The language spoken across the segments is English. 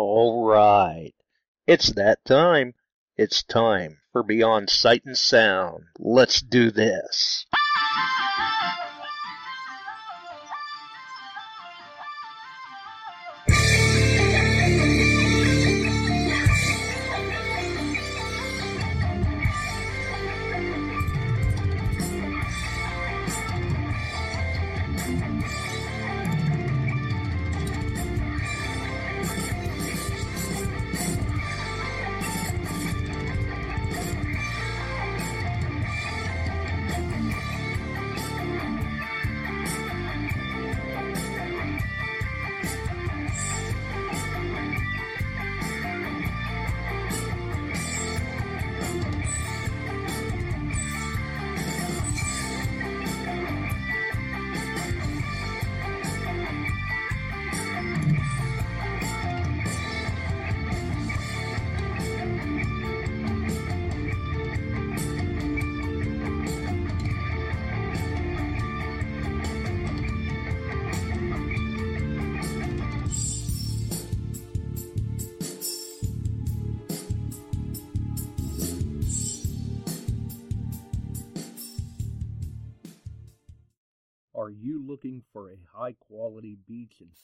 All right. It's that time. It's time for Beyond Sight and Sound. Let's do this.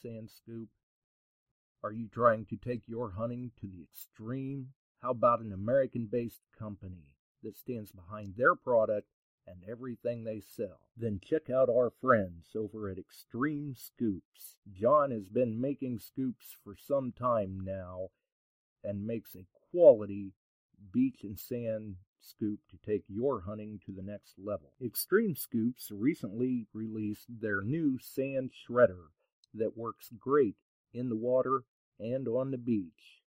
Sand scoop? Are you trying to take your hunting to the extreme? How about an American based company that stands behind their product and everything they sell? Then check out our friends over at Extreme Scoops. John has been making scoops for some time now and makes a quality beach and sand scoop to take your hunting to the next level. Extreme Scoops recently released their new sand shredder that works great in the water and on the beach.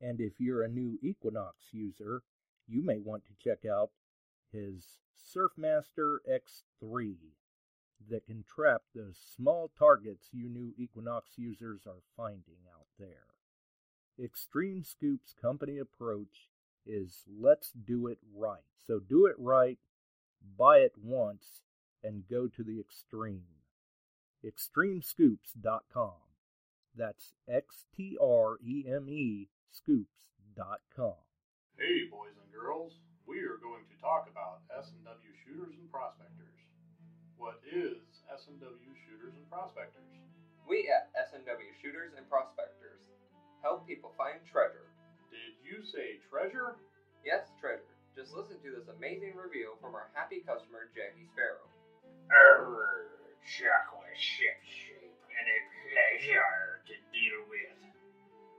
And if you're a new Equinox user, you may want to check out his Surfmaster X3 that can trap those small targets you new Equinox users are finding out there. Extreme Scoop's company approach is let's do it right. So do it right, buy it once, and go to the extreme. Extremescoops.com. That's X T R E M E scoops.com. Hey, boys and girls, we are going to talk about S&W shooters and prospectors. What is S&W shooters and prospectors? We at S&W Shooters and Prospectors help people find treasure. Did you say treasure? Yes, treasure. Just listen to this amazing review from our happy customer, Jackie Sparrow. Err, Chuck was shipshape and a pleasure to deal with.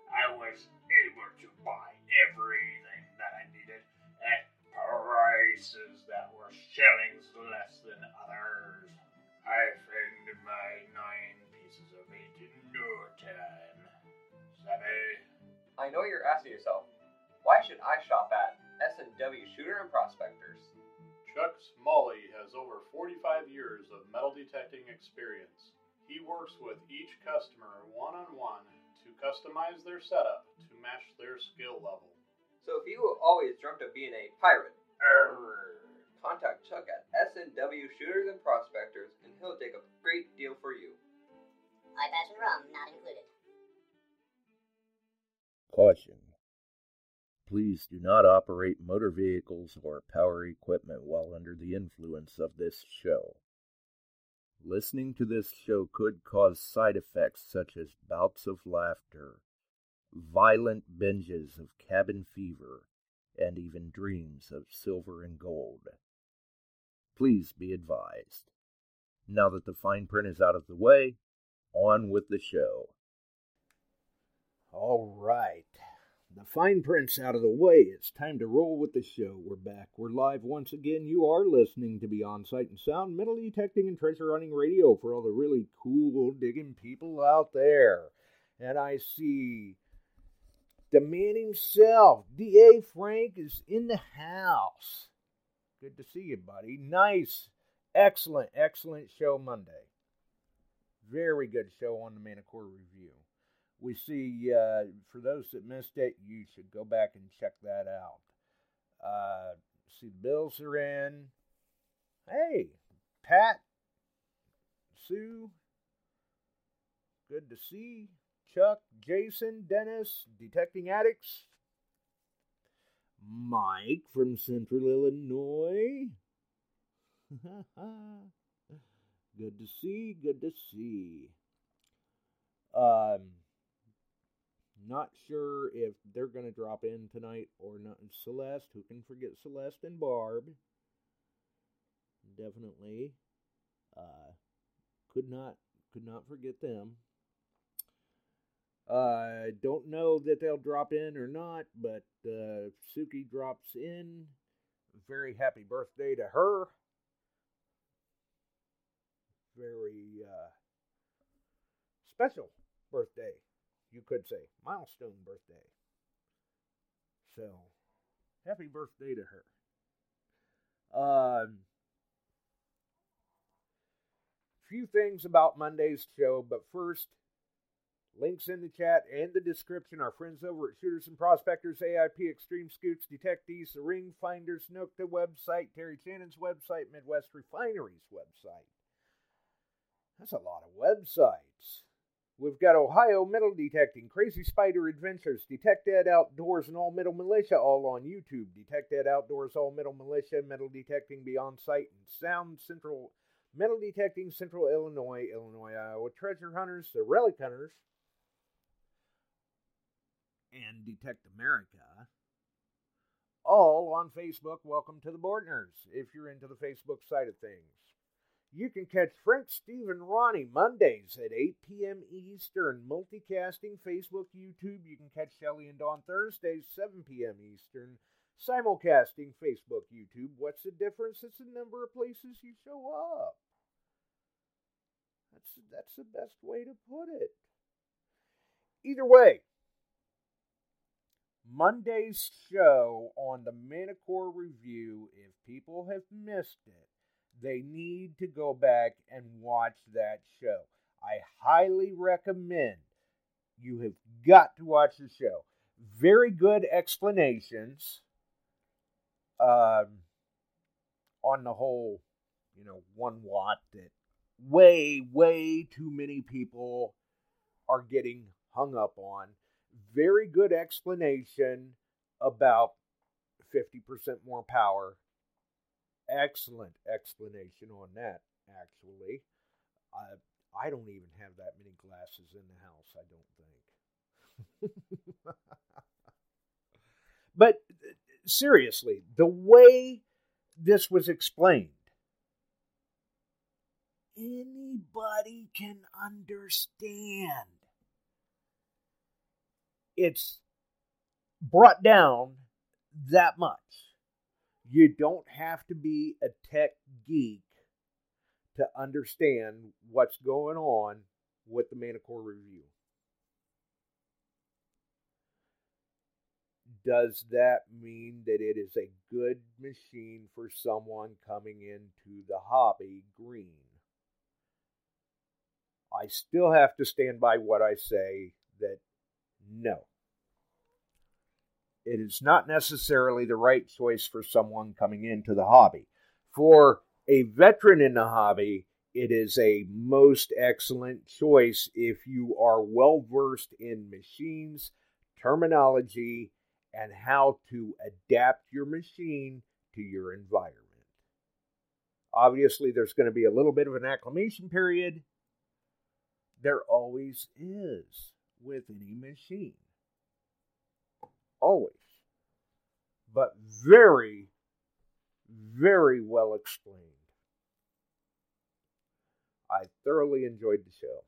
I was able to buy everything that I needed at prices that were shillings less than others. I found my nine pieces of meat in no time. Savvy? I know you're asking yourself, why should I shop at S&W Shooter and Prospectors? Chuck Smalley has over 45 years of metal detecting experience. He works with each customer one on one to customize their setup to match their skill level. So if you always dreamt of being a pirate, Err. contact Chuck at S&W Shooters and Prospectors and he'll take a great deal for you. Eye patch and rum not included. Caution. Please do not operate motor vehicles or power equipment while under the influence of this show. Listening to this show could cause side effects such as bouts of laughter, violent binges of cabin fever, and even dreams of silver and gold. Please be advised. Now that the fine print is out of the way, on with the show. All right. The fine print's out of the way. It's time to roll with the show. We're back. We're live once again. You are listening to Beyond Sight and Sound, metal detecting and treasure hunting radio for all the really cool digging people out there. And I see the man himself, D.A. Frank, is in the house. Good to see you, buddy. Nice. Excellent, excellent show Monday. Very good show on the Manticore Review we see uh, for those that missed it, you should go back and check that out. Uh, see the Bills are in. Hey, Pat, Sue, good to see. Chuck, Jason, Dennis, Detecting Addicts, Mike from Central Illinois. good to see, good to see. Um, not sure if they're going to drop in tonight or not. Celeste, who can forget Celeste and Barb? Definitely. Uh, could not could not forget them. I uh, don't know that they'll drop in or not, but uh, Suki drops in. Very happy birthday to her. Very uh, special birthday, you could say. Milestone birthday. So, happy birthday to her. Um, few things about Monday's show, but first, links in the chat and the description. Our friends over at Shooters and Prospectors, AIP, Extreme Scoops, Detectees, the Ring Finders, Nokta website, Terry Shannon's website, Midwest Refineries website. That's a lot of websites. We've got Ohio Metal Detecting, Crazy Spider Adventures, DetectEd Outdoors, and All Metal Militia all on YouTube. DetectEd Outdoors, All Metal Militia, Metal Detecting Beyond Sight, and Sound Central Metal Detecting Central Illinois, Illinois, Iowa, Treasure Hunters, the Relic Hunters, and Detect America. All on Facebook. Welcome to the Bortners if you're into the Facebook side of things. You can catch Frank, Steve, and Ronnie Mondays at 8 p.m. Eastern. Multicasting Facebook, YouTube. You can catch Shelly and Dawn Thursdays, 7 p.m. Eastern. Simulcasting Facebook, YouTube. What's the difference? It's the number of places you show up. That's that's the best way to put it. Either way, Monday's show on the Manticore Review, if people have missed it, they need to go back and watch that show. I highly recommend you have got to watch the show. Very good explanations um, on the whole, you know, one watt that way, way too many people are getting hung up on. Very good explanation about 50% more power. Excellent explanation on that, actually. I, I don't even have that many glasses in the house, I don't think. but seriously, the way this was explained, anybody can understand. It's brought down that much. You don't have to be a tech geek to understand what's going on with the Manticore review. does that mean that it is a good machine for someone coming into the hobby green? I still have to stand by what I say that no. It is not necessarily the right choice for someone coming into the hobby. For a veteran in the hobby, it is a most excellent choice if you are well versed in machines, terminology, and how to adapt your machine to your environment. Obviously, there's going to be a little bit of an acclimation period. There always is with any machine. Always. But very, very well explained. I thoroughly enjoyed the show.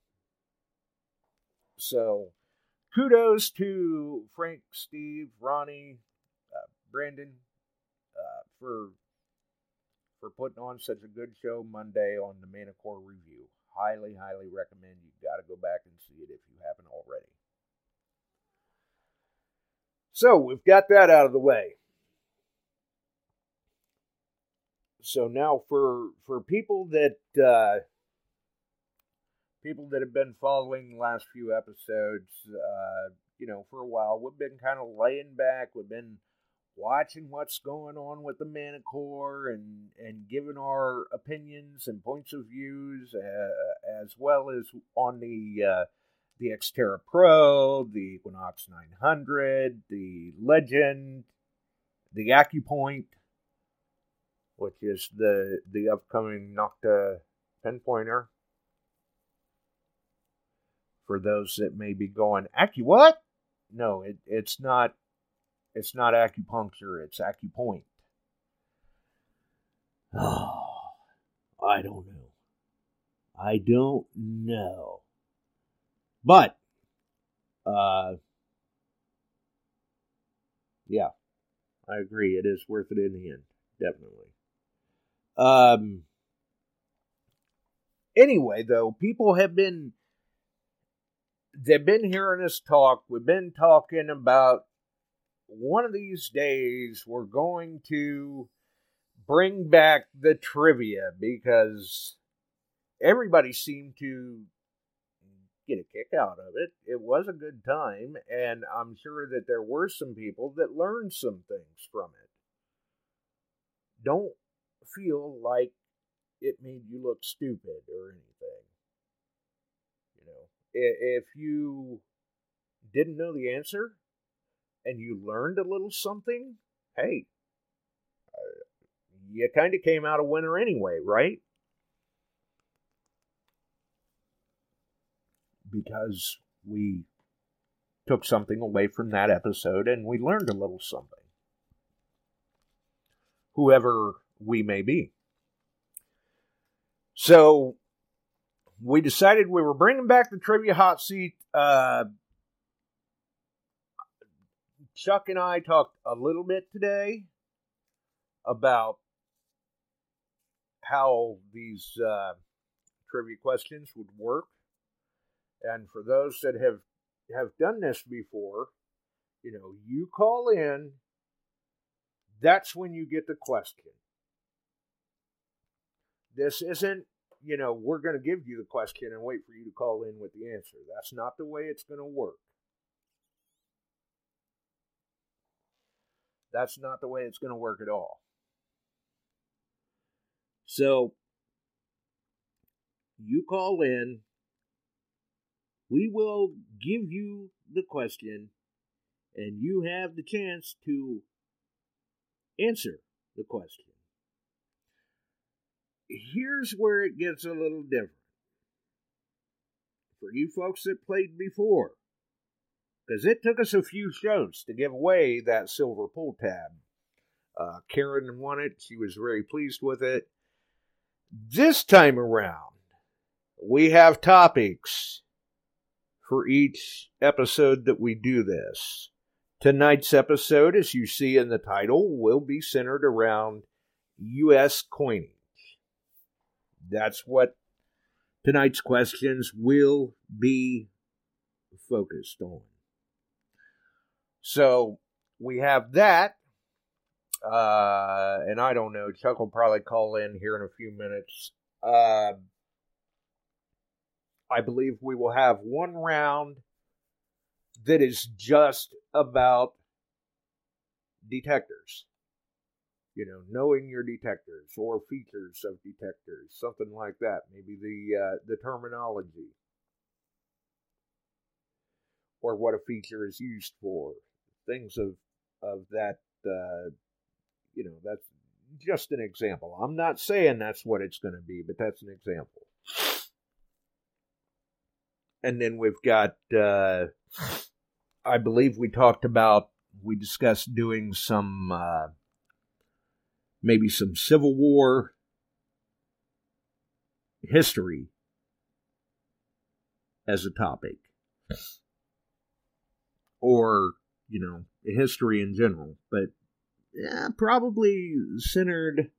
So, kudos to Frank, Steve, Ronnie, uh, Brandon uh, for for putting on such a good show Monday on the Manticore Review. Highly, highly recommend. You've got to go back and see it if you haven't already. So we've got that out of the way. So now for for people that uh, people that have been following the last few episodes, uh, you know, for a while, we've been kind of laying back. We've been watching what's going on with the Manticore and and giving our opinions and points of views, uh, as well as on the uh, the Xterra Pro, the Equinox 900, the Legend, the AccuPoint, which is the the upcoming Nokta pinpointer. For those that may be going, Acu what? No, it, it's not. It's not acupuncture. It's AccuPoint. Oh, I don't know. I don't know. But, uh, yeah, I agree. It is worth it in the end, definitely. Um. Anyway, though, people have been they've been hearing us talk. We've been talking about one of these days we're going to bring back the trivia because everybody seemed to get a kick out of it. It was a good time, and I'm sure that there were some people that learned some things from it. Don't feel like it made you look stupid or anything. You know, if you didn't know the answer and you learned a little something, hey, uh, you kind of came out a winner anyway, right? Because we took something away from that episode and we learned a little something. Whoever we may be. So we decided we were bringing back the trivia hot seat. Uh, Chuck and I talked a little bit today about how these uh, trivia questions would work. And for those that have have done this before, you know, you call in, that's when you get the question. This isn't, you know, we're going to give you the question and wait for you to call in with the answer. That's not the way it's going to work. That's not the way it's going to work at all. So, you call in, we will give you the question, and you have the chance to answer the question here's where it gets a little different. For you folks that played before, because it took us a few shows to give away that silver pull tab. Uh, Karen won it. She was very pleased with it. This time around, we have topics for each episode that we do this. Tonight's episode, as you see in the title, will be centered around U.S. coinage. That's what tonight's questions will be focused on. So we have that. Uh, and I don't know. Chuck will probably call in here in a few minutes. Uh, I believe we will have one round that is just about detectors you know, knowing your detectors or features of detectors, something like that. Maybe the uh, the terminology or what a feature is used for, things of of that. Uh, you know, that's just an example. I'm not saying that's what it's going to be, but that's an example. And then we've got, uh, I believe we talked about, we discussed doing some uh, maybe some Civil War history as a topic. Or, you know, history in general. But yeah, probably centered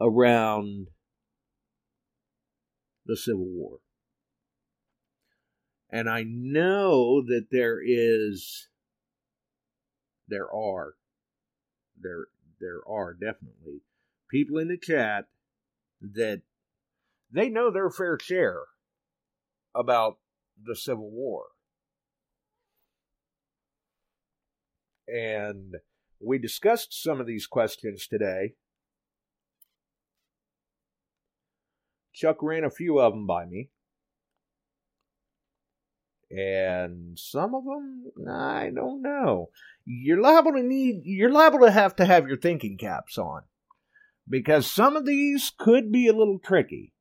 around the Civil War. And I know that there is, there are, there there are definitely people in the chat that they know their fair share about the Civil War. And we discussed some of these questions today. Chuck ran a few of them by me. And some of them I don't know. You're liable to need you're liable to have to have your thinking caps on because some of these could be a little tricky.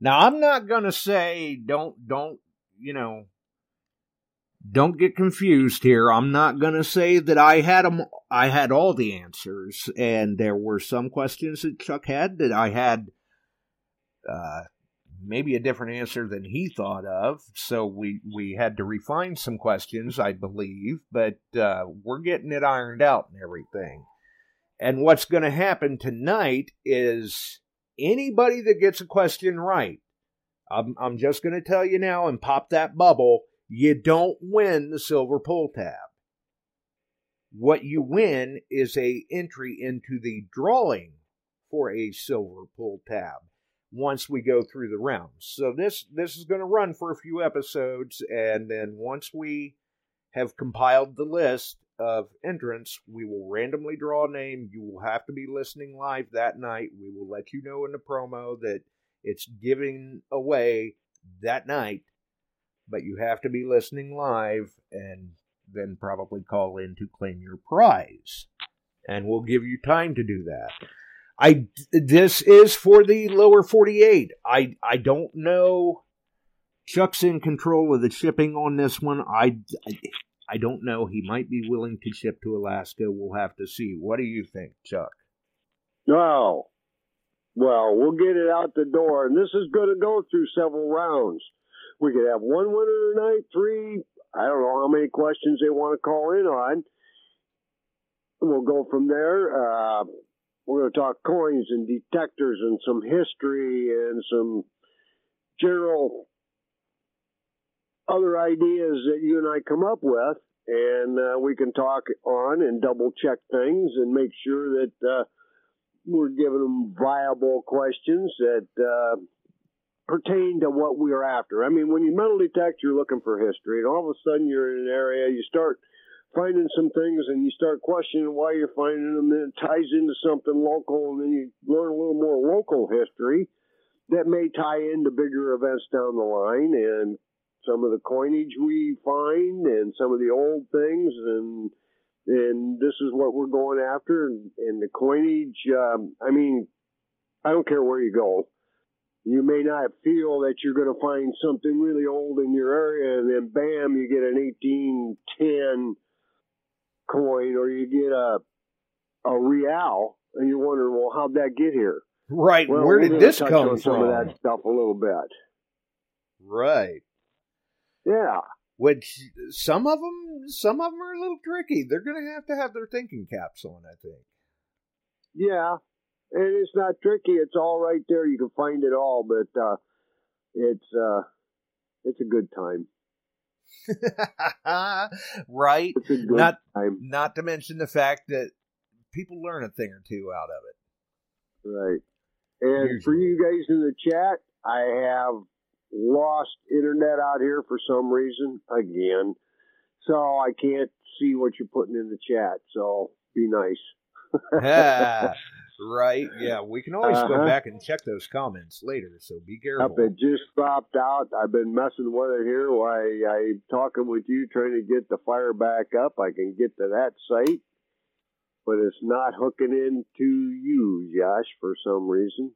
Now I'm not going to say don't don't you know don't get confused here. I'm not going to say that I had them I had all the answers and there were some questions that Chuck had that I had uh maybe a different answer than he thought of. So we we had to refine some questions, I believe, but uh, we're getting it ironed out and everything. And what's going to happen tonight is anybody that gets a question right, I'm, I'm just going to tell you now and pop that bubble. You don't win the silver pull tab. What you win is a entry into the drawing for a silver pull tab once we go through the rounds. So this this is going to run for a few episodes, and then once we have compiled the list of entrants, we will randomly draw a name. You will have to be listening live that night. We will let you know in the promo that it's giving away that night, but you have to be listening live and then probably call in to claim your prize. And we'll give you time to do that. I this is for the lower 48. I I don't know. Chuck's in control of the shipping on this one. I I don't know. He might be willing to ship to Alaska. We'll have to see. What do you think, Chuck? No. Well, we'll get it out the door, and this is going to go through several rounds. We could have one winner tonight, three. I don't know how many questions they want to call in on. We'll go from there. Uh, we're going to talk coins and detectors and some history and some general other ideas that you and I come up with. And uh, we can talk on and double check things and make sure that uh, we're giving them viable questions that uh, pertain to what we're after. I mean, when you metal detect, you're looking for history, and all of a sudden you're in an area, you start finding some things and you start questioning why you're finding them and it ties into something local and then you learn a little more local history that may tie into bigger events down the line and some of the coinage we find and some of the old things and and this is what we're going after and, and the coinage um, i mean i don't care where you go. You may not feel that you're going to find something really old in your area and then bam you get an 1810 coin or you get a a real and you're wondering, well, how'd that get here? Right. Well, Where did this come on from? Some of that stuff a little bit. Right. Yeah. Which some of them, some of them are a little tricky. They're going to have to have their thinking caps on. I think. Yeah. And it's not tricky. It's all right there. You can find it all, but uh, it's uh, it's a good time. right. It's a good Not time. not to mention the fact that people learn a thing or two out of it. Right. And for you guys in the chat, I have lost internet out here for some reason again. So I can't see what you're putting in the chat. So be nice. right. Yeah, we can always go Uh-huh. back and check those comments later. So be careful. Up, it just dropped out. I've been messing with it here while I, I'm talking with you, trying to get the fire back up. I can get to that site, but it's not hooking into you, Josh, for some reason.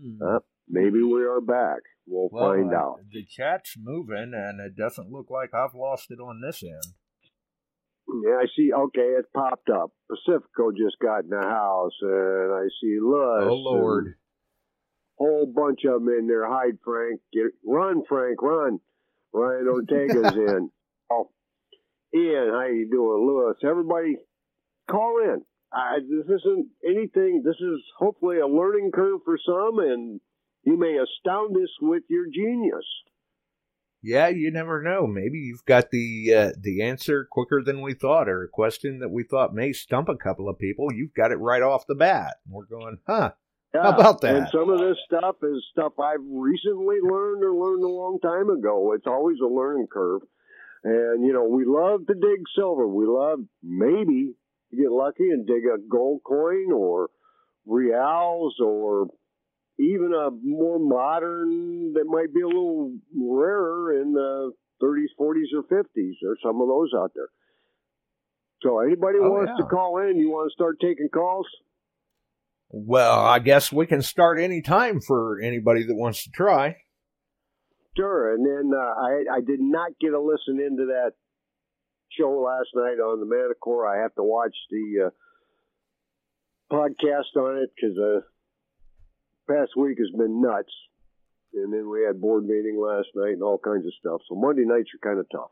Hmm. Uh, maybe we are back. We'll Well, find uh, out. The chat's moving, and it doesn't look like I've lost it on this end. Yeah, I see. Okay, it popped up. Pacifico just got in the house, and I see Lewis. Oh Lord! whole bunch of them in there. Hide, Frank. Get, run, Frank, run. Ryan Ortega's in. Oh, Ian, how you doing, Lewis? Everybody, call in. I, this isn't anything. This is hopefully a learning curve for some, and you may astound us with your genius. Yeah, you never know. Maybe you've got the uh, the answer quicker than we thought, or a question that we thought may stump a couple of people. You've got it right off the bat. We're going, huh? How about that? And some of this stuff is stuff I've recently learned or learned a long time ago. It's always a learning curve. And, you know, we love to dig silver. We love maybe to get lucky and dig a gold coin or reals or even a more modern that might be a little rarer in the 30s, 40s, or 50s. There's some of those out there. So anybody Oh, wants yeah. to call in, you want to start taking calls? Well, I guess we can start any time for anybody that wants to try. Sure. And then uh, I I did not get a listen into that show last night on the Manticore. I have to watch the uh, podcast on it because uh, past week has been nuts. And then we had board meeting last night and all kinds of stuff. So Monday nights are kind of tough.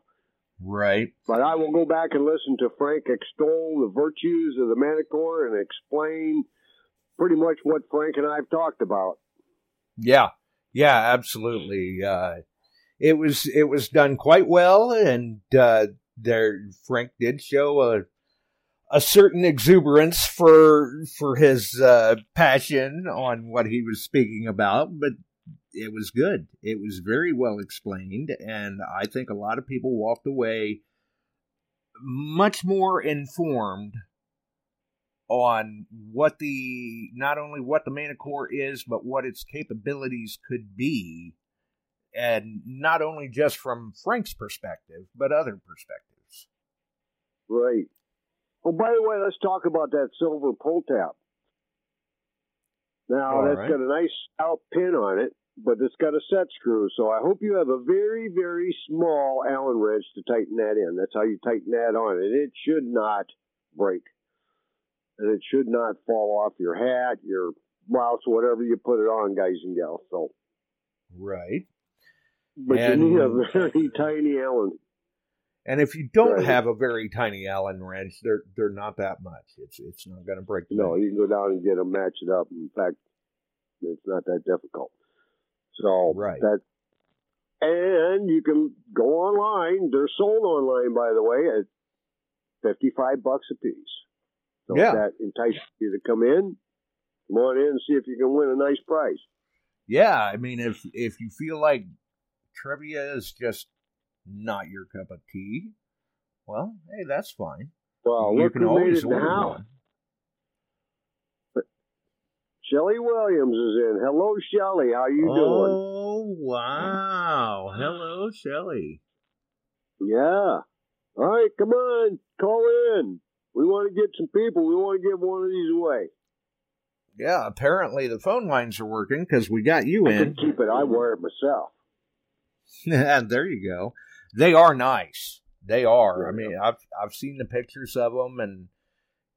Right. But I will go back and listen to Frank extol the virtues of the Manticore and explain pretty much what Frank and I have talked about. Yeah. Yeah, absolutely. Uh, it was it was done quite well, and uh, there Frank did show a a certain exuberance for for his uh, passion on what he was speaking about, but it was good. It was very well explained, and I think a lot of people walked away much more informed on what the not only what the Manticore is, but what its capabilities could be, and not only just from Frank's perspective, but other perspectives. Right. Oh, by the way, let's talk about that silver pull tab. Now, All that's right. got a nice out pin on it, but it's got a set screw. So I hope you have a very, very small Allen wrench to tighten that in. That's how you tighten that on. And it should not break. And it should not fall off your hat, your blouse, whatever you put it on, guys and gals. So, Right. but And- you need a very tiny Allen. And if you don't Right. have a very tiny Allen wrench, they're they're not that much. It's it's not going to break. the No, you can go down and get them, match it up. In fact, it's not that difficult. So Right. that, and you can go online. They're sold online, by the way, at fifty-five bucks a piece. So Yeah. that entices you to come in, come on in and see if you can win a nice prize. Yeah, I mean, if if you feel like trivia is just not your cup of tea, well, hey, that's fine. Well, you look can always it in the order house. one. Shelly Williams is in. Hello, Shelly. How you doing? Oh wow! Hello, Shelly. Yeah. All right, come on, call in. We want to get some people. We want to give one of these away. Yeah, apparently the phone lines are working because we got you in. I in. keep it. I wear it myself. and there you go. They are nice. They are. I Yeah. mean, I've I've seen the pictures of them, and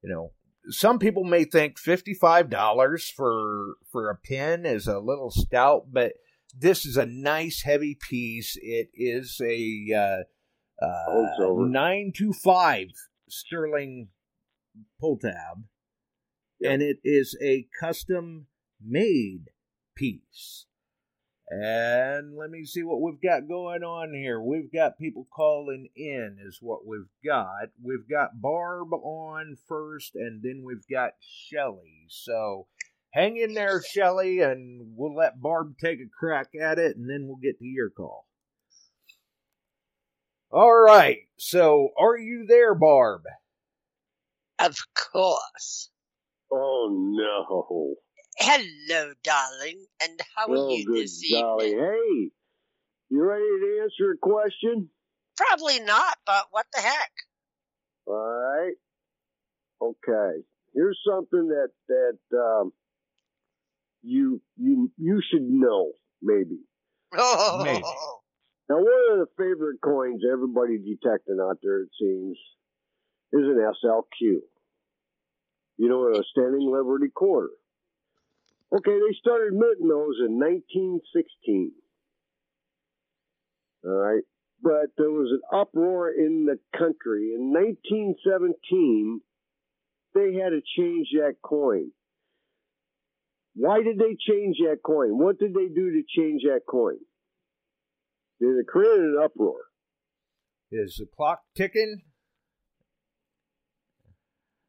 you know, some people may think fifty five dollars for for a pin is a little stout, but this is a nice heavy piece. It is a uh, Oh, uh, nine two five sterling pull tab, Yep. and it is a custom made piece. And let me see what we've got going on here. We've got people calling in, is what we've got. We've got Barb on first, and then we've got Shelly. So hang in there, Shelly, and we'll let Barb take a crack at it, and then we'll get to your call. All right. So are you there, Barb? Of course. Oh no! Hello, darling, and how are oh, you good this golly! evening? Hey, you ready to answer a question? Probably not, but what the heck? All right. Okay. Here's something that that um, you you you should know maybe. Oh, Maybe. Now, one of the favorite coins everybody detecting out there, it seems, is an SLQ. You know, a standing Liberty quarter. Okay, they started minting those in 1916. All right. But there was an uproar in the country. In 1917, they had to change that coin. Why did they change that coin? What did they do to change that coin? It created an uproar. Is the clock ticking?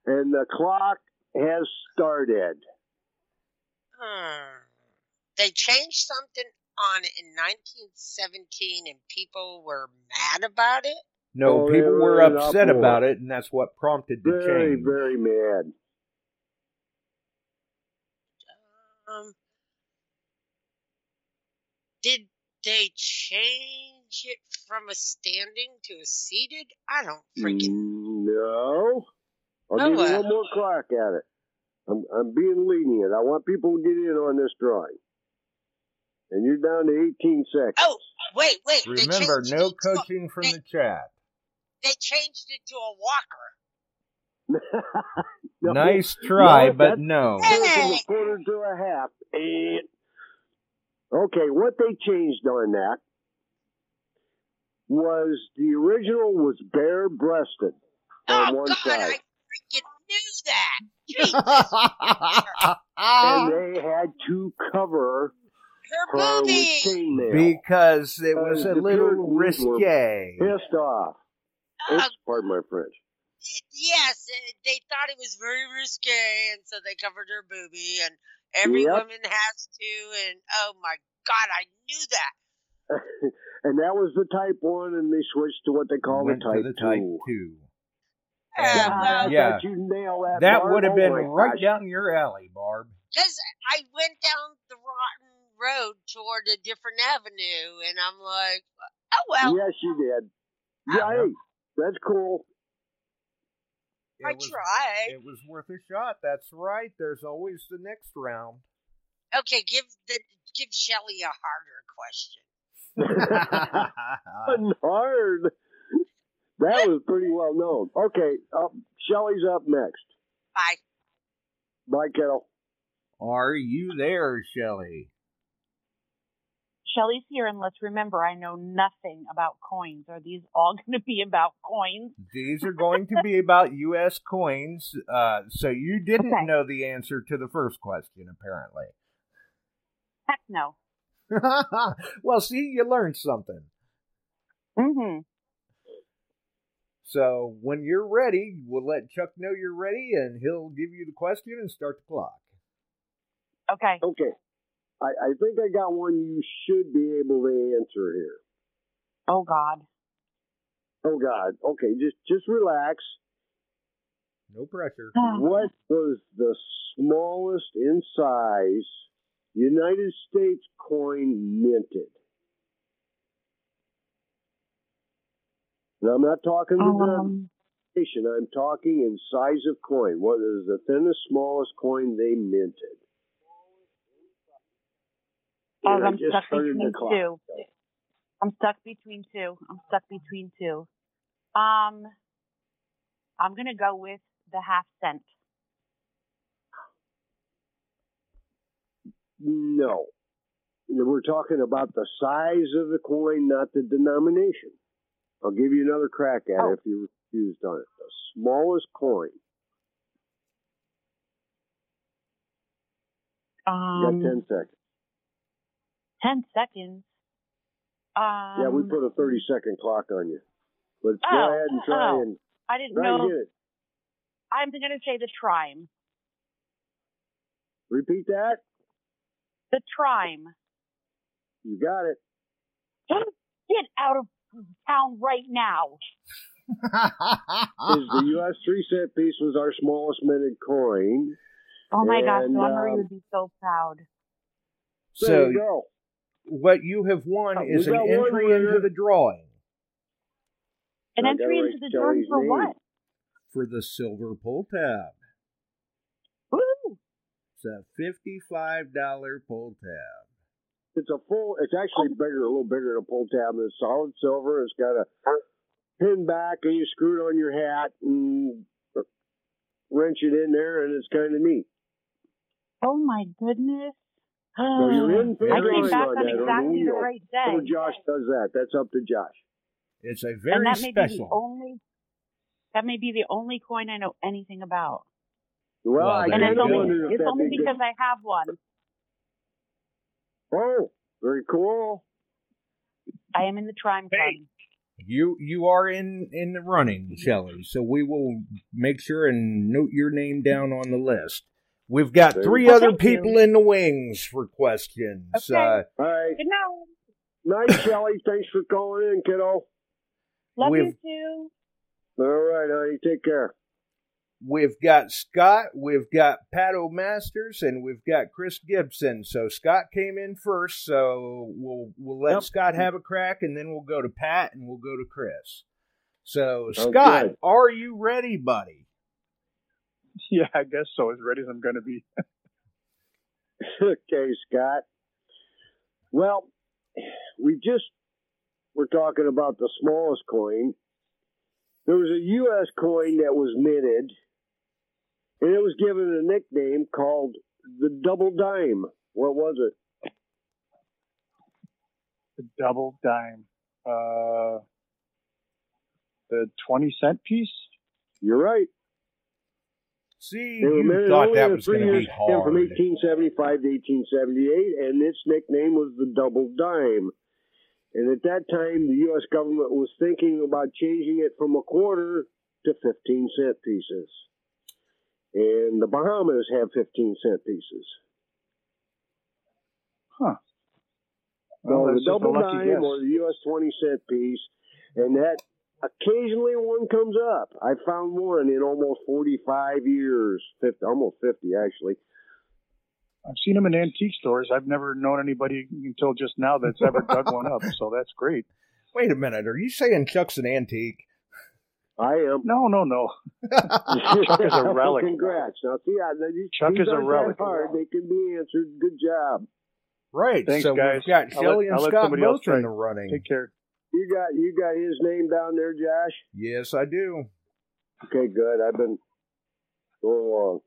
And the clock has started. Hmm. They changed something on it in 1917, and people were mad about it. No, Oh, people were were upset uproar. about it, and that's what prompted the Very, change. very very mad. Um, did they change change it from a standing to a seated? I don't freaking. Mm, No. I'll Oh, give you well. one more crack at it. I'm, I'm being lenient. I want people to get in on this drawing. And you're down to 18 seconds. Oh, wait, wait. Remember, no it a- coaching from they, the chat. They changed it to a walker. No, nice try, no, but no. Go from Hey! a quarter to a half. And okay, what they changed on that was the original was bare breasted on Oh, one God, side. I freaking knew that. And they had to cover Her her with because it was Uh, a little risque. Pissed off. Uh, Oops, pardon my French. yes, they thought it was very risque, and so they covered her boobie, and every Yep. woman has to, and oh my God, I knew that. and that was the type one, and they switched to what they call Went the type to the type two. Two. Uh, Yeah, well, Yeah. you nailed that. That would have been my right gosh. down your alley, Barb. Because I went down the rotten road toward a different avenue, and I'm like, oh well, Yes, you did. Yeah, hey, that's cool. It I was, tried. It was worth a shot. That's right. There's always the next round. Okay, give the give Shelly a harder question. Wasn't hard. That was pretty well known. Okay, uh, Shelly's up next. Bye. Bye, Kettle. Are you there, Shelley? Shelly's here, and let's remember, I know nothing about coins. Are these all going to be about coins? These are going to be about U.S. coins. Uh, so you didn't Okay. know the answer to the first question, apparently. Heck no. well, see, you learned something. Mm-hmm. So when you're ready, we'll let Chuck know you're ready, and he'll give you the question and start the clock. Okay. Okay, I, I think I got one you should be able to answer here. Oh God. Oh God. Okay, just just relax. No pressure. What was the smallest in size United States coin minted? And I'm not talking the Um, denomination. I'm talking in size of coin. What is the thinnest, smallest coin they minted? oh, And I'm stuck between clock. two. I'm stuck between two. I'm stuck between two. Um, I'm gonna go with the half cent. No. We're talking about the size of the coin, not the denomination. I'll give you another crack at Oh. it if you refused on it. The smallest coin. You Um, got 10 seconds. 10 seconds. Um, yeah, we put a 30 second clock on you. But Oh, go ahead and try oh. and I didn't know. I'm gonna say the trime. Repeat that. The trime. You got it. Get out of town right now. The U.S. three cent piece was our smallest minted coin. Oh my gosh, And, Dawn Marie um, would be so proud. There So you go. what you have won Oh, is an entry winner. into the drawing An entry into the drawing for name. what? for the silver pull tab. Woo! It's a fifty-five dollar pull tab. It's a full. It's actually bigger, a little bigger than a pull tab. It's solid silver. It's got a pin back, and you screw it on your hat and wrench it in there, and it's kind of neat. Oh my goodness. So you're in for I drawing came back on on that on the exactly the wheel. right So day. Josh does that. That's up to Josh. It's a very and very that may be the only that may be the only coin I know anything about. Well, Well, I And it's kind of go. only it's only be good. because I have one. Oh, very cool. I am in the Trime Club. You you are in in the running, Shelley. So we will make sure and note your name down on the list. We've got Very three good. other Thank you. people in the wings for questions. Okay. Uh, All right. Good night. Night, Shelly. Thanks for calling in, kiddo. Love We've- you too. All right, honey. Take care. We've got Scott, we've got Pat O'Masters, and we've got Chris Gibson. So Scott came in first, so we'll we'll let Yep. Scott have a crack, and then we'll go to Pat, and we'll go to Chris. So oh, Scott, good. are you ready, buddy? Yeah, I guess so. As ready as I'm going to be. okay, Scott. Well, we just were talking about the smallest coin. There was a U.S. coin that was minted, and it was given a nickname called the double dime. What was it? The double dime. Uh, the 20 cent piece? You're right. See, They were you thought that was going to years be span from 1875 to 1878, and its nickname was the double dime. And at that time, the U.S. government was thinking about changing it from a quarter to 15 cent pieces. And the Bahamas have 15 cent pieces. Huh. So the that's just double dime guess. or the U.S. 20 cent piece, and that occasionally one comes up. I found one in almost 45 years, 50, almost 50 actually. I've seen them in antique stores. I've never known anybody until just now that's ever dug one up. So that's great. Wait a minute, are you saying Chuck's an antique? I am. No, no, no. Chuck is a relic. Congrats. Now, see, I, these, Chuck these is a aren't relic. Hard. They can be answered. Good job. Right. Thanks, so guys. we've got I'll Shelly and I'll Scott somebody else both in the running. Take care. You got you got his name down there, Josh. Yes, I do. Okay, good. I've been going along.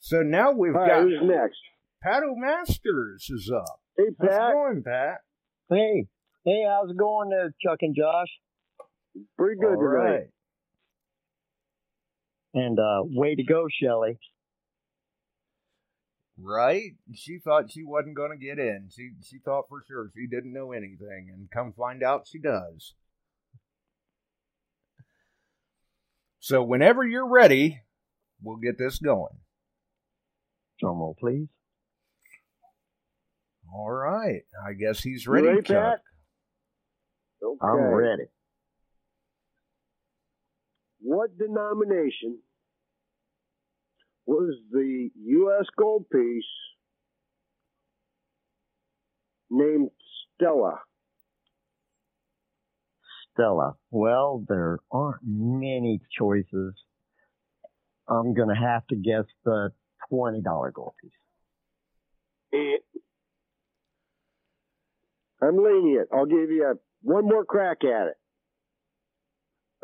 So now we've All right, got who's next? Pat O'Masters is up. Hey, Pat. How's it going, Pat? Hey, hey, how's it going there, Chuck and Josh? Pretty good All tonight. right. And uh, way to go, Shelley. Right? She thought she wasn't going to get in. She she thought for sure she didn't know anything, and come find out she does. So whenever you're ready, we'll get this going. Drum roll, please. All right. I guess he's ready, ready, Chuck. Okay. I'm ready. What denomination was the U.S. gold piece named Stella? Stella. Well, there aren't many choices. I'm going to have to guess the $20 gold piece. I'm lenient. I'll give you a, one more crack at it.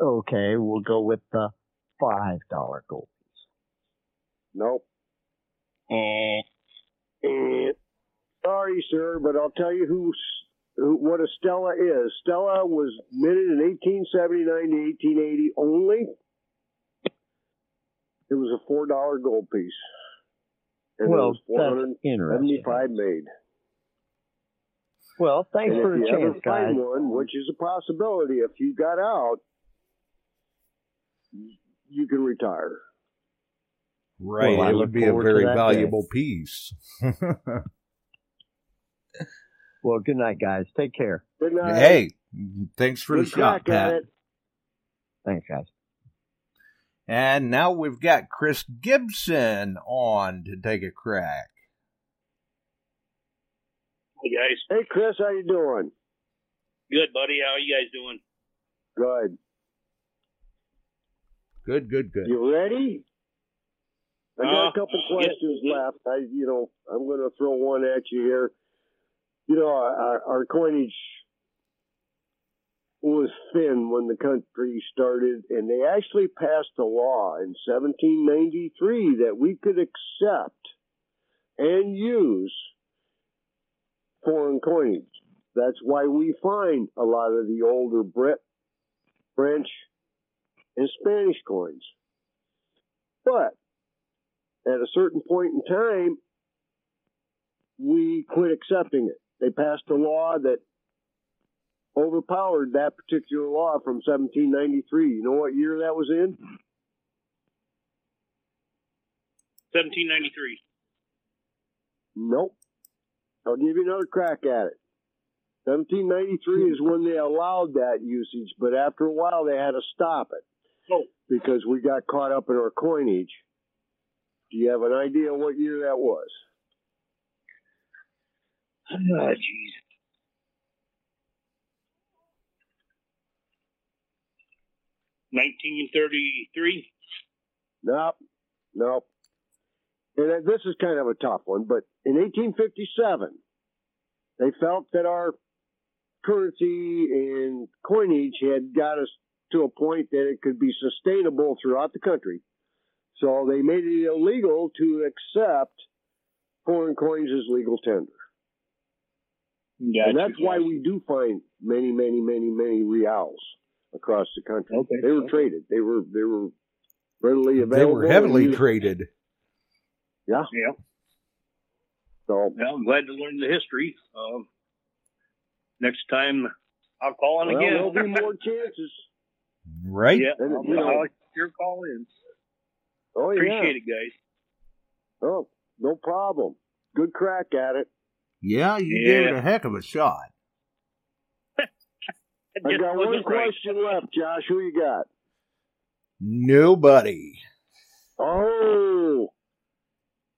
Okay, we'll go with the $5 gold piece. Nope. Eh. Eh. Sorry, sir, but I'll tell you who, what a Stella is. Stella was minted in 1879 to 1880 only. It was a four dollar gold piece, and Well, it was that's interesting. 475 made. Well, thanks and for if the you ever chance, guys. find one, which is a possibility, if you got out, you can retire. Right. Well, it would be a very that day. valuable piece. Well, good night, guys. Take care. Good night. hey, thanks for Good the shot, Pat. it. Thanks, guys. And now we've got Chris Gibson on to take a crack. Hey guys, Hey, Chris, how you doing? good buddy. How are you guys doing? Good. Good, good, good. You ready? I got Uh, a couple yeah. questions left. I, you know, I'm going to throw one at you here. You know, our, our coinage was thin when the country started, and they actually passed a law in 1793 that we could accept and use foreign coinage. That's why we find a lot of the older Brit, French, and Spanish coins. But at a certain point in time, we quit accepting it. They passed a law that overpowered that particular law from 1793. You know what year that was in? 1793. Nope. I'll give you another crack at it. 1793 is when they allowed that usage, but after a while they had to stop it. Oh, because we got caught up in our coinage. Do you have an idea what year that was? Ah, jeez. Nineteen thirty-three. Nope, nope. And this is kind of a tough one, but in 1857, they felt that our currency and coinage had got us to a point that it could be sustainable throughout the country. So they made it illegal to accept foreign coins as legal tender. Gotcha, and that's why we do find many, many, many, many reals across the country. Okay, They were okay. traded. They were they were readily available. They were heavily traded. Yeah. Yeah. So Well, I'm glad to learn the history. Um, next time I'll call in well, again. there'll be more chances. Right? Yeah, And, I'll, you know- I'll sure call in. Oh yeah. Appreciate it, guys. Oh, no problem. Good crack at it. Yeah, you Yeah. gave it a heck of a shot. I got one wasn't right. question left, Josh. Who you got? Nobody. Oh.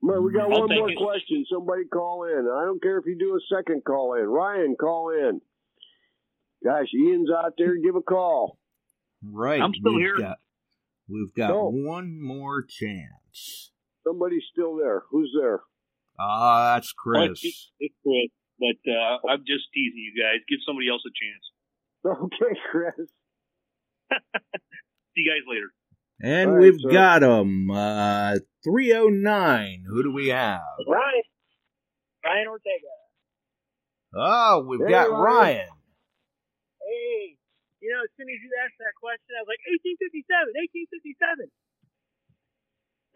Man, we got I'll one more it. question. Somebody call in. I don't care if you do a second call in. Ryan, call in. Gosh, Ian's out there. Give a call. Right. I'm still we've here. Got, we've got No. one more chance. Somebody's still there. Who's there? Ah, that's Chris. It's, it's Chris, but uh, I'm just teasing you guys. Give somebody else a chance. Okay, Chris. See you guys later. And All right, we've sir. got 'em. Uh, 309. Who do we have? Ryan. Ryan Ortega. Oh, we've Hey, got Ryan. Ryan. Hey. You know, as soon as you asked that question, I was like, 1857, 1857.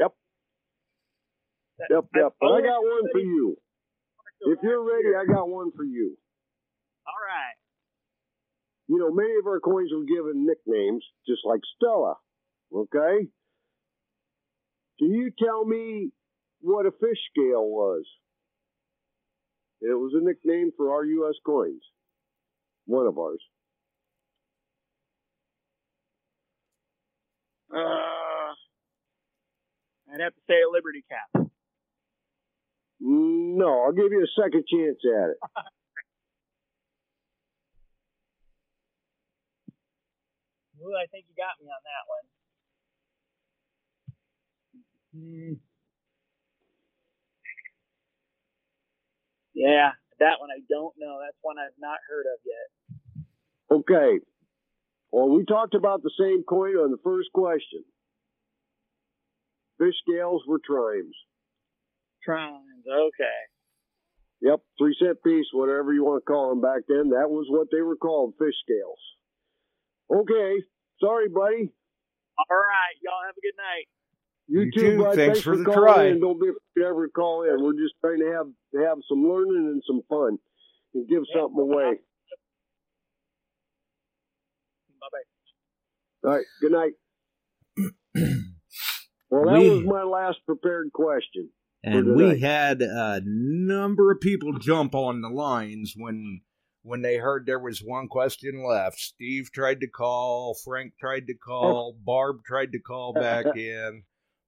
Yep. That- Yep, yep. But I got one for you. If you're ready. I got one for you. All right. You know, many of our coins were given nicknames, just like Stella. Okay? Can you tell me what a fish scale was? It was a nickname for our U.S. coins. One of ours. Uh, I'd have to say a Liberty Cap. No, I'll give you a second chance at it. Ooh, I think you got me on that one. Hmm. Yeah, that one I don't know. That's one I've not heard of yet. Okay. Well, we talked about the same coin on the first question. Fish scales were trimes. Trons. Okay. Yep, three cent piece, whatever you want to call them back then. That was what they were called, fish scales. Okay, sorry, buddy. All right. Y'all have a good night. You, You too, too. bud. Thanks for the calling try. in. Don't be afraid to ever call in. We're just trying to have have some learning and some fun and give Yeah. something away. Bye bye. All right, good night. well, that We- was my last prepared question. And we had a number of people jump on the lines when when they heard there was one question left. Steve tried to call, Frank tried to call, Barb tried to call back in,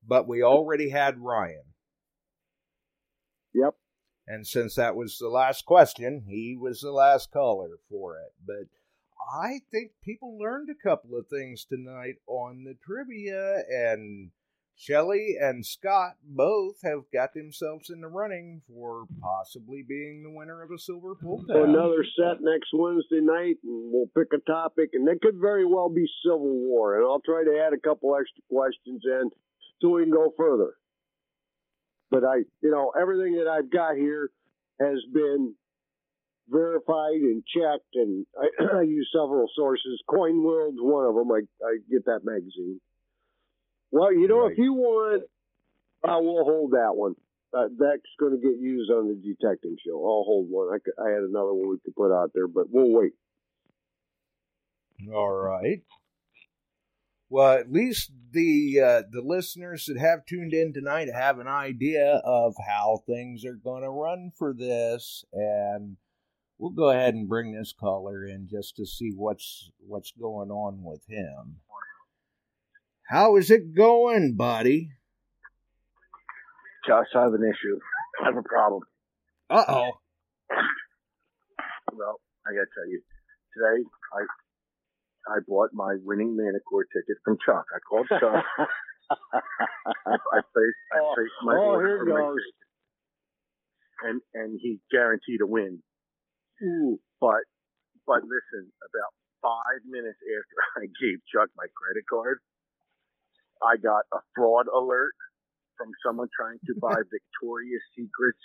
but we already had Ryan. Yep. And since that was the last question, he was the last caller for it. But I think people learned a couple of things tonight on the trivia, and Shelley and Scott both have got themselves in the running for possibly being the winner of a silver oh, pull So another set next Wednesday night, and we'll pick a topic, and that could very well be Civil War, and I'll try to add a couple extra questions in so we can go further. But I, you know, everything that I've got here has been verified and checked, and I, I use several sources. Coin World's one of them. I, I get that magazine. Well, you know, if you want, I will hold that one. Uh, that's going to get used on the detecting show. I'll hold one. I, could, I had another one we could put out there, but we'll wait. All right. Well, at least the uh, the listeners that have tuned in tonight have an idea of how things are going to run for this, and we'll go ahead and bring this caller in just to see what's what's going on with him. How is it going, buddy? Josh, I have an issue. I have a problem. Uh oh. Well, I gotta tell you, today I I bought my winning Manticore ticket from Chuck. I called Chuck. I placed I Oh, my oh, order here for my ticket. and and he guaranteed a win. But but listen, about five minutes after I gave Chuck my credit card, I got a fraud alert from someone trying to buy Victoria's Secrets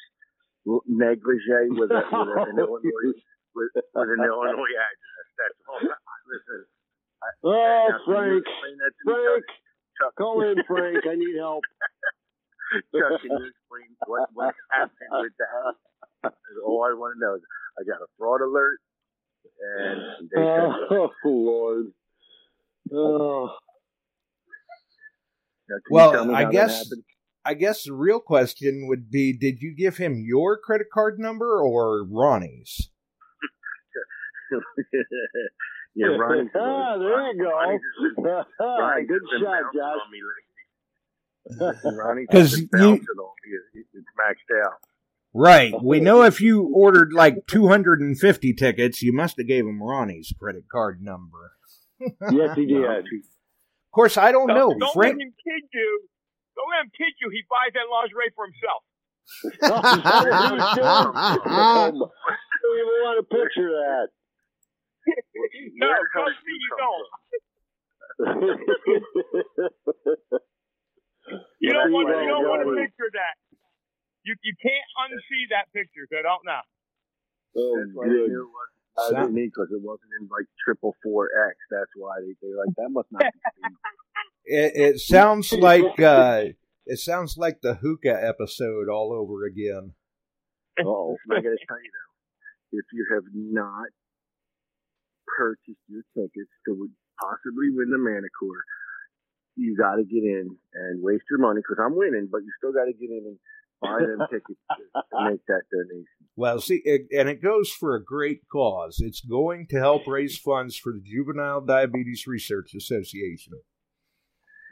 negligee with, a, with an Illinois with, with an Illinois address. That's all. Listen. I, Oh, Frank. that to me, Frank, Chuck? call in, Frank. I need help. Chuck, can you explain what what's happening with that? That's all I want to know I got a fraud alert, and they said, Oh, Lord. Oh. Now, can you tell Well, I guess? I guess the real question would be: Did you give him your credit card number or Ronnie's? yeah, Ronnie's. ah, there you go. Ronnie's Good been shot, Josh. on me lately. Ronnie's 'Cause been you- bouncing on me. It- It's maxed out. Right. We know if you ordered like 250 tickets, you must have gave him Ronnie's credit card number. yes, he did. Of course, I don't know. Don't Frank. let him kid you. Don't let him kid you. He buys that lingerie for himself. I don't even want to picture that. no, trust me, you don't. You don't want. You don't want to picture that. You you can't unsee that picture. So don't know. Oh, That's why they knew it wasn't uh, me because it wasn't in like triple four X. That's why they they like that must not. be It, it sounds like uh, it sounds like the hookah episode all over again. Oh, I got to tell you though, if you have not purchased your tickets to possibly win the Manticore, you got to get in and waste your money because I'm winning, but you still got to get in and buy them tickets to, to make that donation. Well, see, it, and it goes for a great cause. It's going to help raise funds for the Juvenile Diabetes Research Association.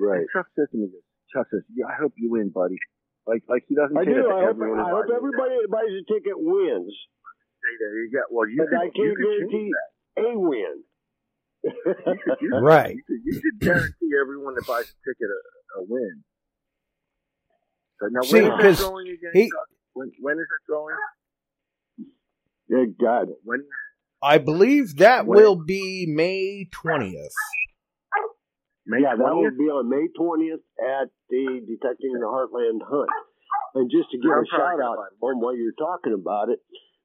Right. And Chuck says to me, Chuck says, yeah, I hope you win, buddy. Like, like he doesn't I say do. that to I hope, everyone. who I hope everybody that buys a ticket wins. Say there you go. Well, you But could, I can't could change guarantee that. a win. You could- you could- Right. You could, you could guarantee everyone that buys a ticket a, a win. So now, See, when is that 'cause drawing again? he- Chuck? When, when is that drawing? Yeah, God. When? I believe that When? will be May 20th. May yeah, that will be on May 20th at the Detecting the Heartland Hunt. And just to give I'm a shout out on while you're talking about it,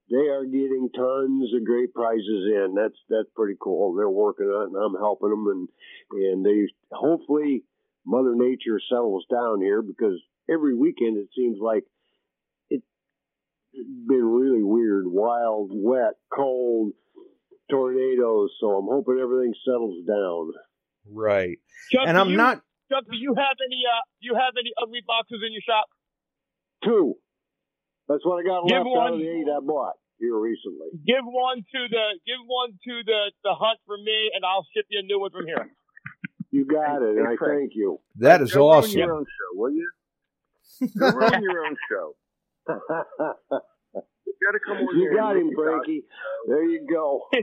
they are getting tons of great prizes in. That's that's pretty cool. They're working on it, and I'm helping them, and and they hopefully Mother Nature settles down here because every weekend it seems like it's been really weird, wild, wet, cold, tornadoes. So I'm hoping everything settles down. Right. Chuck, And I'm you, not. Chuck, do you have any? Uh, do you have any ugly boxes in your shop? Two. That's what I got Give left out one- of the eight I bought here recently. Give one to the give one to the the hunt for me, and I'll ship you a new one from here. You got it, and I thank you. That is awesome. your own show, will you? Go run your own show. You got to come on you here got him, Frankie. There you go.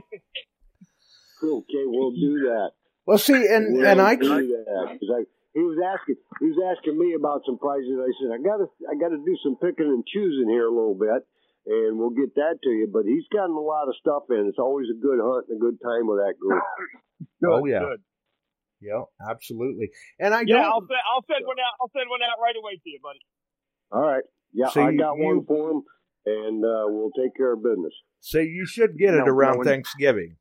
okay, we'll do that. Well, see, and We'll and I do that 'Cause I, he was asking, he was asking me about some prizes. I said, I gotta, I gotta do some picking and choosing here a little bit, and we'll get that to you. But he's gotten a lot of stuff in. It's always a good hunt and a good time with that group. oh yeah, Good. Yeah, absolutely. And I Yeah, I'll send I'll send one out. I'll send one out right away to you, buddy. All right, yeah, So I you- got one you- for him, and uh, we'll take care of business. So you should get it No, around no Thanksgiving.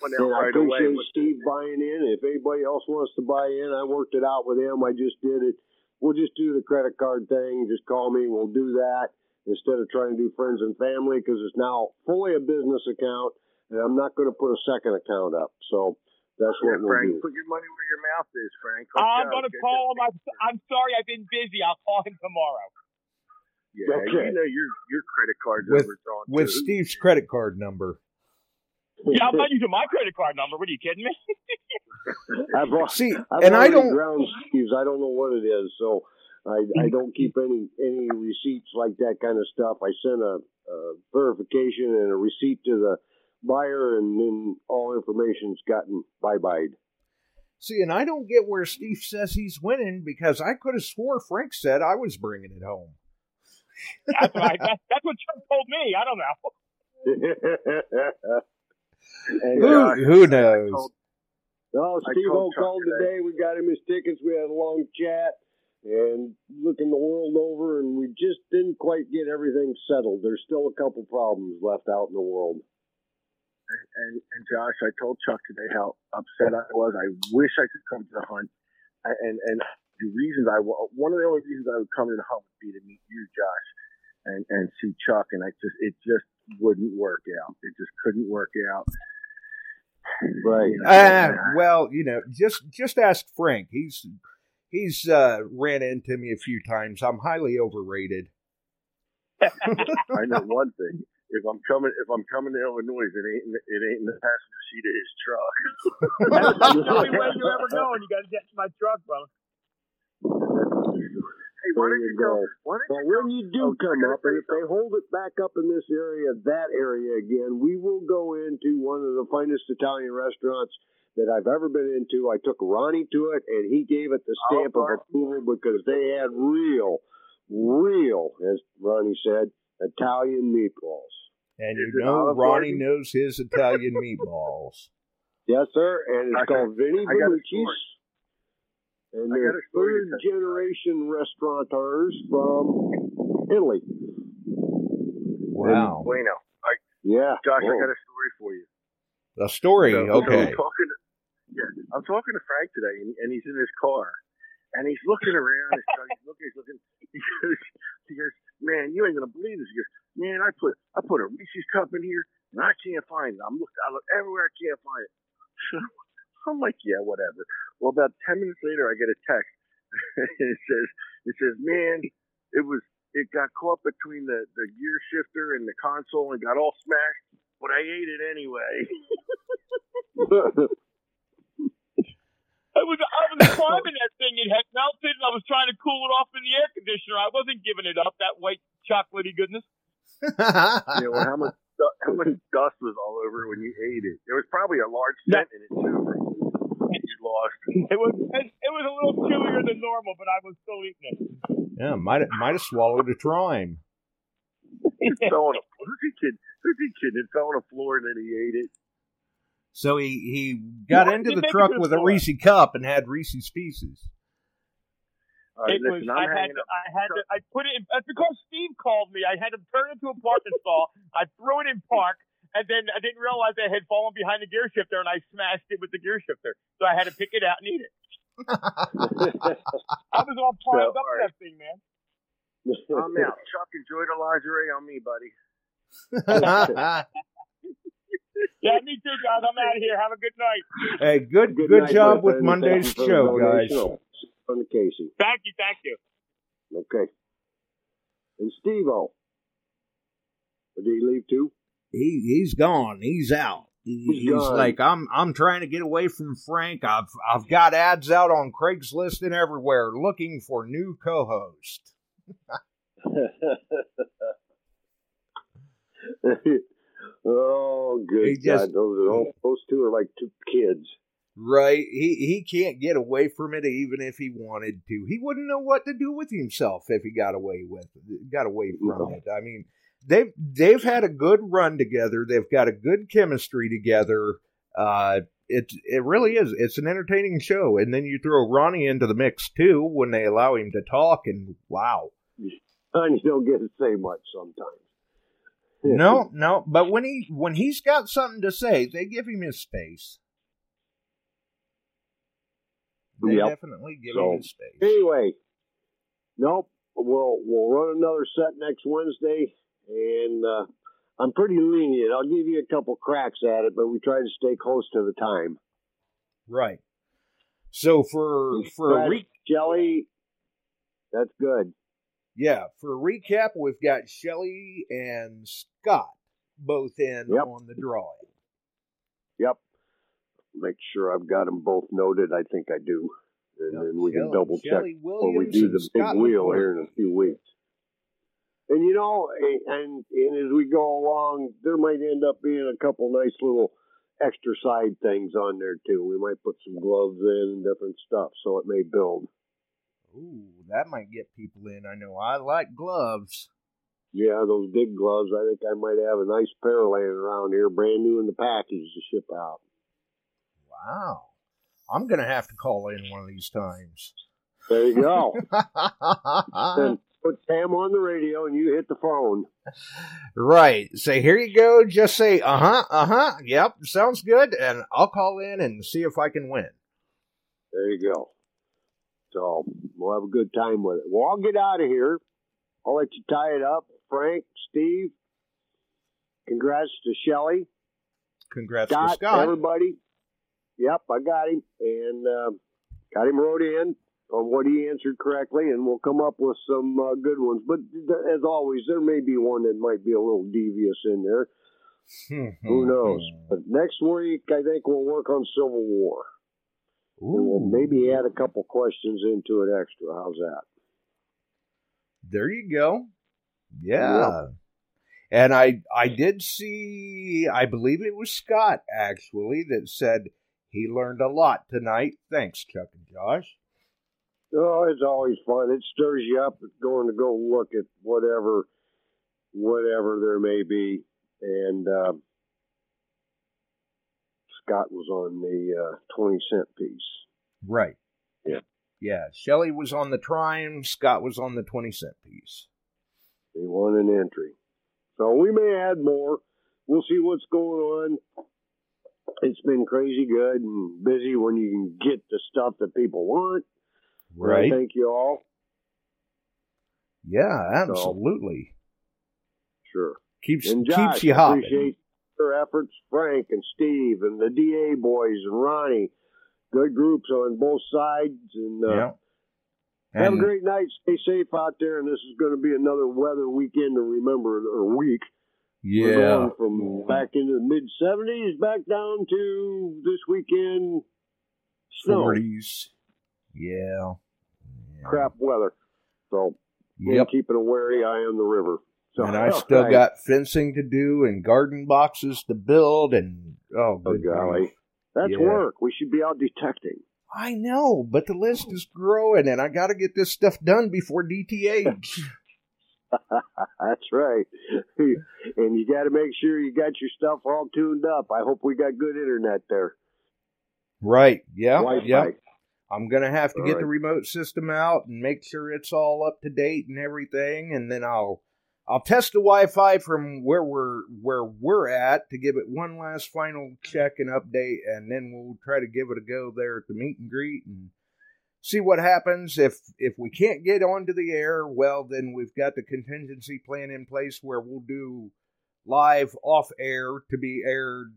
Coming And out I right away. appreciate with- Steve buying in. If anybody else wants to buy in, I worked it out with him. I just did it. We'll just do the credit card thing. Just call me. We'll do that instead of trying to do friends and family because it's now fully a business account, and I'm not going to put a second account up. So that's Yeah, what we'll Frank, do. put your money where your mouth is, Frank. Let's I'm gonna call him. this- I'm, I'm sorry, I've been busy. I'll call him tomorrow. Yeah, Okay. you know your your credit card's With- overdrawn With too. Steve's credit card number. Yeah, I'm not using my credit card number. What are you kidding me? I've, al- See, I've and I don't- ground Steve's. I don't know what it is, so I, I don't keep any any receipts like that kind of stuff. I sent a, a verification and a receipt to the buyer, and then all information's gotten bye bye. See, and I don't get where Steve says he's winning because I could have swore Frank said I was bringing it home. That's, what I, that, that's what Chuck told me. I don't know. And, Who, uh, who knows? No, I Steve told O called today. today. We got him his tickets. We had a long chat and looking the world over, and we just didn't quite get everything settled. There's still a couple problems left out in the world. And and Josh, I told Chuck today how upset I was. I wish I could come to the hunt, and and the reasons I one of the only reasons I would come to the hunt would be to meet you, Josh, and and see Chuck, and I just it just wouldn't work out. It just couldn't work out. Right. You know, Ah, well, you know, just just ask Frank. He's he's uh, ran into me a few times. I'm highly overrated. I know one thing. If I'm coming, if I'm coming to Illinois, it ain't in the- it ain't in the passenger seat of his truck. That's the only way you're ever going. You got to get to my truck, brother. Hey, why There don't you you go? go. Why don't But you go? when you do Oh, come up, and if they hold it back up in this area, that area again, we will go into one of the finest Italian restaurants that I've ever been into. I took Ronnie to it, and he gave it the stamp of approval because they had real, real, as Ronnie said, Italian meatballs. And you it know Ronnie Garden? knows his Italian meatballs. Yes, sir, and it's I called Vinny I got a Bellucci's. And they're a story to third tell you. generation restaurateurs from Italy. Wow. Bueno. I, Yeah. Josh, I got a story for you. A story, So- so okay. I'm talking to, yeah, I'm talking to Frank today, and, and he's in his car, and he's looking around. He's, he's looking. He's looking. He goes, he goes, man, you ain't gonna believe this. He goes, man, I put I put a Reese's cup in here, and I can't find it. I'm look, I look everywhere, I can't find it. So I'm like, yeah, whatever. Well, about ten minutes later, I get a text. and it says, it says, man, it was it got caught between the the gear shifter and the console and got all smashed, but I ate it anyway. I was I was climbing that thing. It had melted, and I was trying to cool it off in the air conditioner. I wasn't giving it up. That white chocolatey goodness. yeah, well, how much how much dust was all over when you ate it? There was probably a large scent in it too. You lost. It was it, it was a little chewier than normal, but I was still eating it. Yeah, might might have swallowed a trime. It fell on a who's he kid? Who's he kid? It fell on the floor and then he ate it. So he he got Well, into the truck with a floor. Reese cup and had Reese's pieces. All right, it listen, I I'm had. To. I had to. I put it. in That's because Steve called me. I had to turn it into a parking stall. I threw it in park, and then I didn't realize I had fallen behind the gear shifter, and I smashed it with the gear shifter. So I had to pick it out and eat it. I was all primed So, up for all right. that thing, man. I'm out. Chuck, enjoy the lingerie on me, buddy. Yeah, me too, guys. I'm out of here. Have a good night. hey, good Good good, night, job with. Monday's Thank you for the show, guys. On the Casey. Thank you. Thank you. Okay. And Steve O. Did he leave too? He he's gone. He's out. He- He's he's like I'm I'm trying to get away from Frank. I've I've got ads out on Craigslist and everywhere looking for new co-host. oh, good just- God! Those those two are like two kids. Right? He he can't get away from it even if he wanted to. He wouldn't know what to do with himself if he got away with got away from it. I mean, they've they've had a good run together. They've got a good chemistry together. Uh it it really is. It's an entertaining show. And then you throw Ronnie into the mix too when they allow him to talk and wow. And you don't get to say much sometimes. No, no, but when he when he's got something to say, they give him his space. They Yep. definitely give So, him his space. Anyway, nope. We'll we'll run another set next Wednesday, and uh, I'm pretty lenient. I'll give you a couple cracks at it, but we try to stay close to the time. Right. So for for a re- jelly, that's good. Yeah, for a recap, we've got Shelly and Scott both in Yep. on the drawing. Yep. make sure I've got them both noted. I think I do. And Yep, then we can double check Shelley when we do the big Scott wheel McCord. here in a few weeks. And you know, and and as we go along, there might end up being a couple nice little extra side things on there too. We might put some gloves in and different stuff, so it may build. Ooh, that might get people in. I know I like gloves. Yeah, those big gloves. I think I might have a nice pair laying around here, brand new in the package to ship out. Wow. I'm going to have to call in one of these times. There you go. then put Sam on the radio and you hit the phone. right. Say, here you go. Just say, uh huh, uh huh. Yep, sounds good. And I'll call in and see if I can win. There you go. So we'll have a good time with it. Well, I'll get out of here. I'll let you tie it up. Frank, Steve, congrats to Shelly. Congrats Scott, to Scott. everybody. Yep, I got him. And uh, got him wrote in on what he answered correctly, and we'll come up with some uh, good ones. But th- as always, there may be one that might be a little devious in there. Who knows? But next week, I think we'll work on Civil War. We'll maybe add a couple questions into it extra. How's that? There you go. Yeah. And I I did see I believe it was Scott actually that said he learned a lot tonight. Thanks, Chuck and Josh. Oh, it's always fun. It stirs you up going to go look at whatever, whatever there may be. And uh, Scott was on the uh, twenty cent piece. Right. Yeah. Yeah. Shelley was on the Trime, Scott was on the twenty cent piece. They won an entry. So we may add more. We'll see what's going on. It's been crazy good and busy when you can get the stuff that people want. Right. thank you all. Yeah, absolutely. Sure. Keeps Josh, keeps you hopping. Their efforts, Frank and Steve and the DA boys and Ronnie. Good groups on both sides. And uh, Yeah. have a great night. Stay safe out there. And this is going to be another weather weekend to remember, or week. Yeah. from back into the mid 70s back down to this weekend snow. Forties. Yeah. Crap weather. So Yep. keeping a wary eye on the river. So, and I still Right. got fencing to do and garden boxes to build and oh, Oh, golly. That's Yeah. work. We should be out detecting. I know, but the list is growing, and I got to get this stuff done before DTH. That's right. and you got to make sure you got your stuff all tuned up. I hope we got good internet there. right? Yeah. Wi-Fi. Yeah. I'm gonna have to All get the remote system out and make sure it's all up to date and everything, and then I'll I'll test the Wi-Fi from where we're where we're at to give it one last final check and update, and then we'll try to give it a go there at the meet and greet and see what happens. If if we can't get onto the air, well, then we've got the contingency plan in place where we'll do live off air to be aired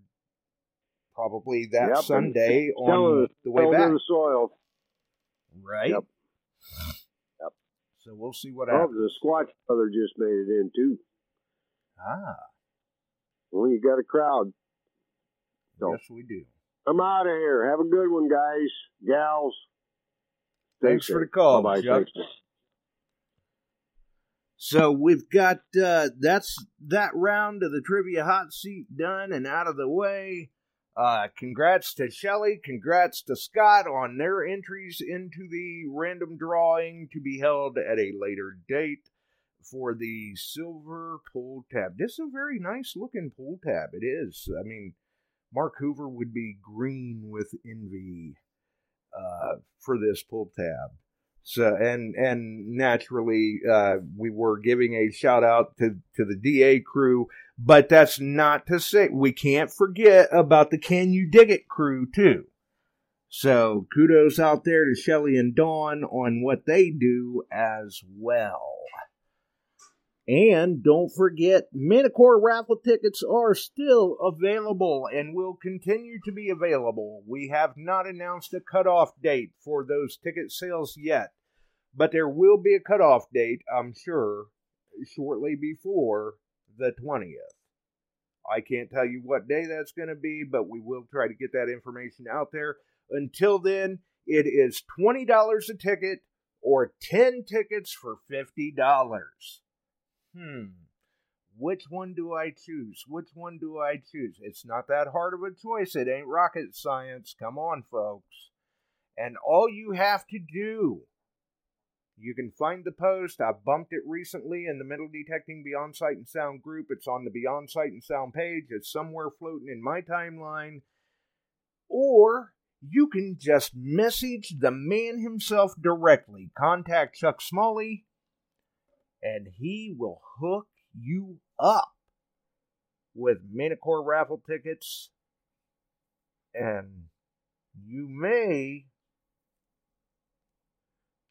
probably that Yep, Sunday on the way back. the soil. Right. Yep. So we'll see what Oh, happens. the Squatch brother just made it in too. Ah, Well, you got a crowd. So yes, we do. I'm out of here. Have a good one, guys, gals. Stay Thanks for the call, Bye-bye. Chuck. So we've got uh, that's that round of the trivia hot seat done and out of the way. Uh, congrats to Shelley. Congrats to Scott on their entries into the random drawing to be held at a later date for the silver pull tab. This is a very nice looking pull tab. It is. I mean, Mark Hoover would be green with envy uh, for this pull tab. So and and naturally, uh, we were giving a shout out to to the DA crew, but that's not to say we can't forget about the Can You Dig It crew too. So kudos out there to Shelly and Dawn on what they do as well. And don't forget, Manticore raffle tickets are still available and will continue to be available. We have not announced a cutoff date for those ticket sales yet, but there will be a cutoff date, I'm sure, shortly before the 20th. I can't tell you what day that's going to be, but we will try to get that information out there. Until then, it is $20 a ticket or 10 tickets for $50. Hmm. Which one do I choose? Which one do I choose? It's not that hard of a choice. It ain't rocket science. Come on, folks. And all you have to do you can find the post. I bumped it recently in the Metal Detecting Beyond Sight and Sound group. It's on the Beyond Sight and Sound page. It's somewhere floating in my timeline. Or you can just message the man himself directly. Contact Chuck Smalley, and he will hook you up with Manticore raffle tickets. And you may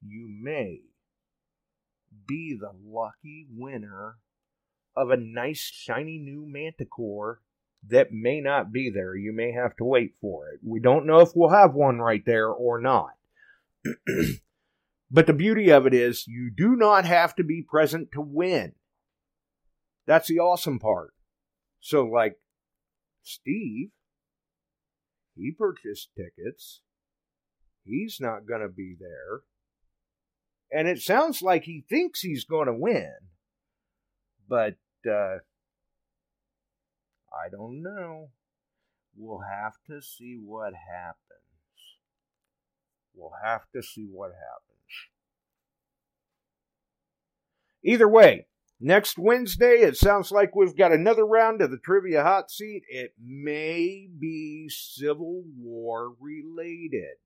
you may be the lucky winner of a nice shiny new manticore that may not be there. You may have to wait for it. We don't know if we'll have one right there or not. but the beauty of it is you do not have to be present to win. That's the awesome part. So, like Steve, he purchased tickets. He's not going to be there. And it sounds like he thinks he's going to win. But uh, I don't know. We'll have to see what happens. We'll have to see what happens. Either way, next Wednesday, it sounds like we've got another round of the trivia hot seat. It may be Civil War related.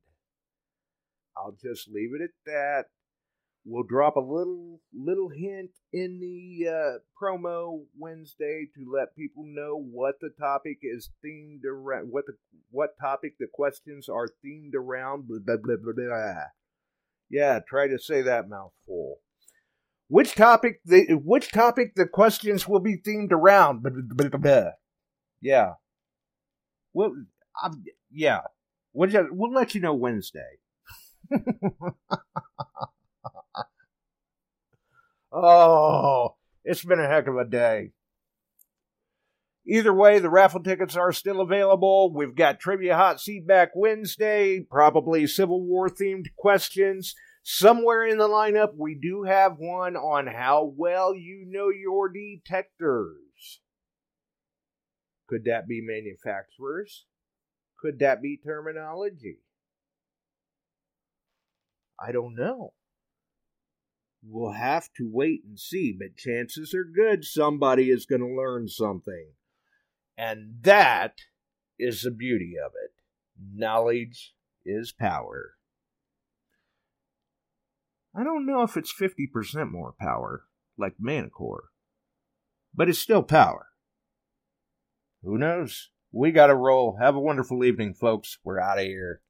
I'll just leave it at that. We'll drop a little little hint in the uh, promo Wednesday to let people know what the topic is themed around. What the what topic the questions are themed around. Blah, blah, blah, blah, blah. Yeah, try to say that mouthful. Which topic the which topic the questions will be themed around? Blah, blah, blah, blah. Yeah. Well, I'm, yeah. We'll, just, we'll let you know Wednesday. Oh, it's been a heck of a day. Either way, the raffle tickets are still available. We've got Trivia Hot Seat back Wednesday, probably Civil War themed questions. Somewhere in the lineup, we do have one on how well you know your detectors. Could that be manufacturers? Could that be terminology? I don't know. We'll have to wait and see, but chances are good somebody is going to learn something. And that is the beauty of it. Knowledge is power. I don't know if it's 50% more power, like Manticore, but it's still power. Who knows? We got to roll. Have a wonderful evening, folks. We're out of here.